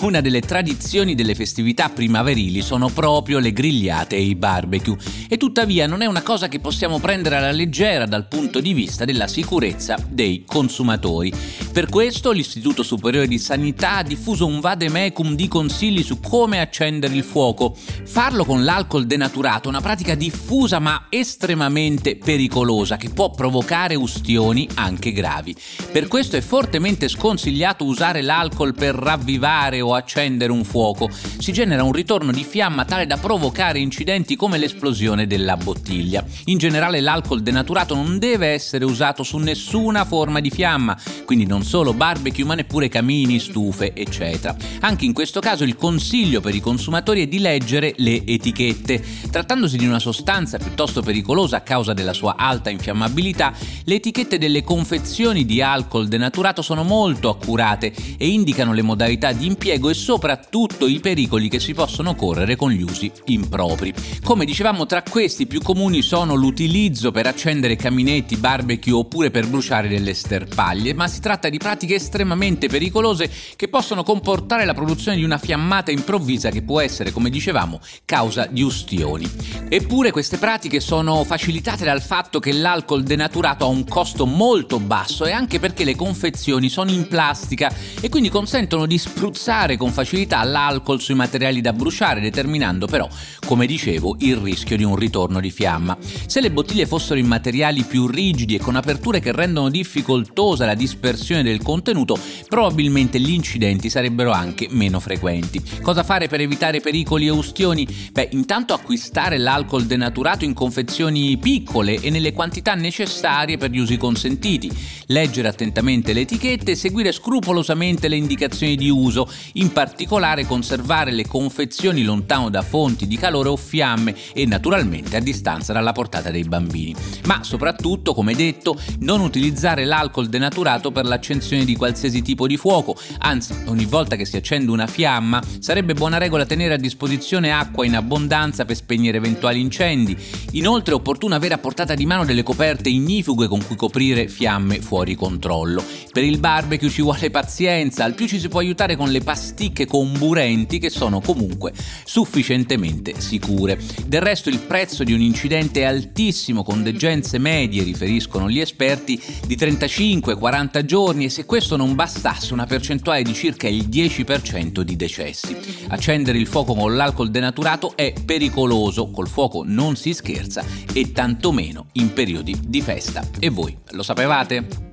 Una delle tradizioni delle festività primaverili sono proprio le grigliate e i barbecue e tuttavia non è una cosa che possiamo prendere alla leggera dal punto di vista della sicurezza dei consumatori. Per questo l'Istituto Superiore di Sanità ha diffuso un vademecum di consigli su come accendere il fuoco. Farlo con l'alcol denaturato è una pratica diffusa ma estremamente pericolosa che può provocare ustioni anche gravi. Per questo è fortemente sconsigliato usare l'alcol per ravvivare o accendere un fuoco. Si genera un ritorno di fiamma tale da provocare incidenti come l'esplosione della bottiglia. In generale l'alcol denaturato non deve essere usato su nessuna forma di fiamma, quindi non solo barbecue ma neppure camini, stufe, eccetera. Anche in questo caso il consiglio per i consumatori è di leggere le etichette. Trattandosi di una sostanza piuttosto pericolosa a causa della sua alta infiammabilità, le etichette delle confezioni di alcol denaturato sono molto accurate e indicano le modalità di impiego e soprattutto i pericoli che si possono correre con gli usi impropri. Come dicevamo, tra questi più comuni sono l'utilizzo per accendere caminetti, barbecue oppure per bruciare delle sterpaglie, ma si tratta di pratiche estremamente pericolose che possono comportare la produzione di una fiammata improvvisa che può essere, come dicevamo, causa di ustioni. Eppure queste pratiche sono facilitate dal fatto che l'alcol denaturato ha un costo molto basso e anche perché le confezioni sono in plastica e quindi consentono di spruzzare con facilità l'alcol sui materiali da bruciare, determinando però, come dicevo, il rischio di un ritorno di fiamma. Se le bottiglie fossero in materiali più rigidi e con aperture che rendono difficoltosa la dispersione del contenuto, probabilmente gli incidenti sarebbero anche meno frequenti. Cosa fare per evitare pericoli e ustioni? Beh, intanto acquistare l'alcol denaturato in confezioni piccole e nelle quantità necessarie per gli usi consentiti, leggere attentamente le etichette e seguire scrupolosamente le indicazioni di uso, in particolare conservare le confezioni lontano da fonti di calore o fiamme e naturalmente a distanza dalla portata dei bambini. Ma soprattutto, come detto, non utilizzare l'alcol denaturato per l'accensione di qualsiasi tipo di fuoco, anzi ogni volta che si accende una fiamma sarebbe buona regola tenere a disposizione acqua in abbondanza per spegnere eventuali incendi. Inoltre è opportuno avere a portata di mano delle coperte ignifughe con cui coprire fiamme fuori controllo. Per il barbecue ci vuole pazienza al più ci si può aiutare con le pasticche comburenti che sono comunque sufficientemente sicure. Del resto il prezzo di un incidente è altissimo con degenze medie, riferiscono gli esperti, di 35-40 giorni e se questo non bastasse una percentuale di circa il 10% di decessi. Accendere il fuoco con l'alcol denaturato è pericoloso, col fuoco non si scherza e tantomeno in periodi di festa. E voi lo sapevate?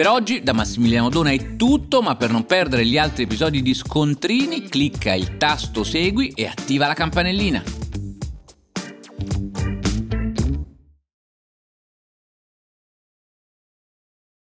Per oggi da Massimiliano Dona è tutto, ma per non perdere gli altri episodi di Scontrini clicca il tasto segui e attiva la campanellina.